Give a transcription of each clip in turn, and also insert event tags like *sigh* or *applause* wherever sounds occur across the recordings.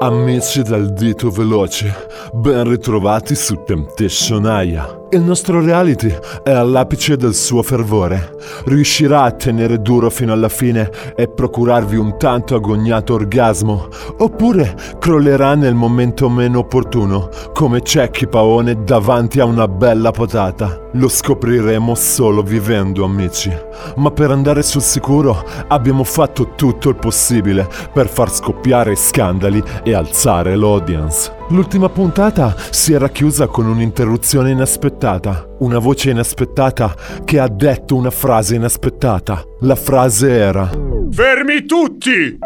Amici dal dito veloce, ben ritrovati su Temptation Aya. Il nostro reality è all'apice del suo fervore. Riuscirà a tenere duro fino alla fine e procurarvi un tanto agognato orgasmo? Oppure crollerà nel momento meno opportuno, come Cecchi Paone davanti a una bella potata? Lo scopriremo solo vivendo, amici. Ma per andare sul sicuro abbiamo fatto tutto il possibile per far scoppiare scandali e alzare l'audience. L'ultima puntata si era chiusa con un'interruzione inaspettata, una voce inaspettata che ha detto una frase inaspettata. La frase era... Fermi tutti!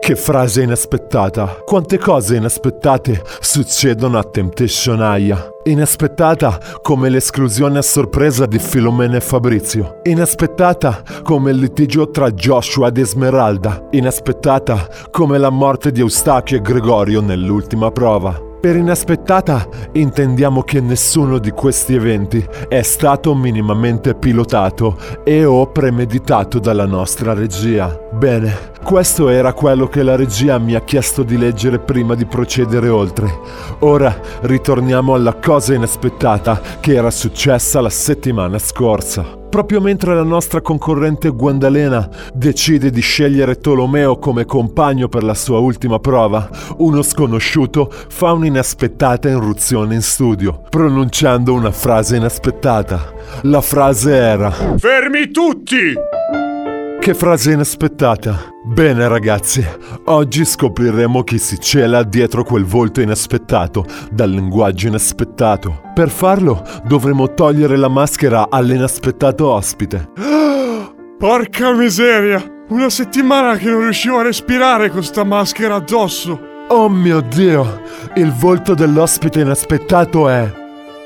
Che frase inaspettata! Quante cose inaspettate succedono a Temptation Aya. Inaspettata come l'esclusione a sorpresa di Filomena e Fabrizio. Inaspettata come il litigio tra Joshua ed Esmeralda. Inaspettata come la morte di Eustachio e Gregorio nell'ultima prova. Per inaspettata intendiamo che nessuno di questi eventi è stato minimamente pilotato e o premeditato dalla nostra regia. Bene, questo era quello che la regia mi ha chiesto di leggere prima di procedere oltre. Ora ritorniamo alla cosa inaspettata che era successa la settimana scorsa. Proprio mentre la nostra concorrente Guandalena decide di scegliere Tolomeo come compagno per la sua ultima prova, uno sconosciuto fa un'inaspettata irruzione in studio, pronunciando una frase inaspettata. La frase era Fermi tutti! Che frase inaspettata! Bene ragazzi, oggi scopriremo chi si cela dietro quel volto inaspettato, dal linguaggio inaspettato. Per farlo dovremo togliere la maschera all'inaspettato ospite. *gasps* Porca miseria! Una settimana che non riuscivo a respirare con sta maschera addosso! Oh mio Dio! Il volto dell'ospite inaspettato è...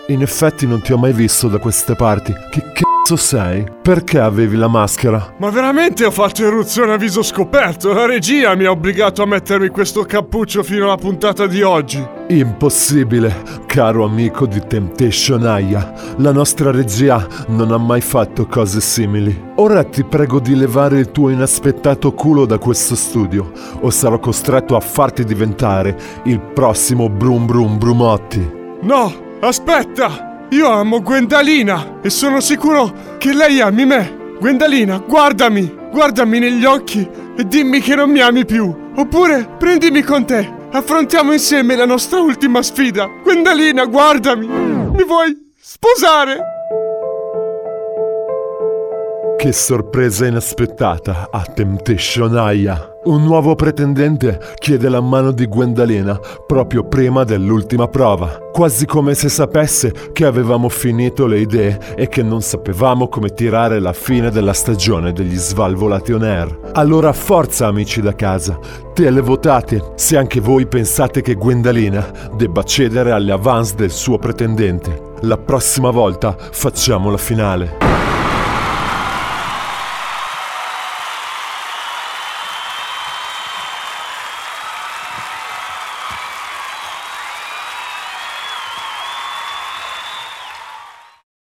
In effetti non ti ho mai visto da queste parti. Che cazzo sei? Perché avevi la maschera? Ma veramente ho fatto eruzione a viso scoperto? La regia mi ha obbligato a mettermi questo cappuccio fino alla puntata di oggi. Impossibile, caro amico di Temptation Aya. La nostra regia non ha mai fatto cose simili. Ora ti prego di levare il tuo inaspettato culo da questo studio, o sarò costretto a farti diventare il prossimo Brum Brum Brumotti. No, aspetta! Io amo Gwendalina e sono sicuro che lei ami me. Gwendalina, guardami, guardami negli occhi e dimmi che non mi ami più. Oppure prendimi con te. Affrontiamo insieme la nostra ultima sfida. Gwendalina, guardami. Mi vuoi sposare? Che sorpresa inaspettata a Temptation Aya. Un nuovo pretendente chiede la mano di Gwendalina proprio prima dell'ultima prova, quasi come se sapesse che avevamo finito le idee e che non sapevamo come tirare la fine della stagione degli Svalvolati on Air. Allora forza amici da casa, televotate se anche voi pensate che Gwendalina debba cedere alle avance del suo pretendente. La prossima volta facciamo la finale.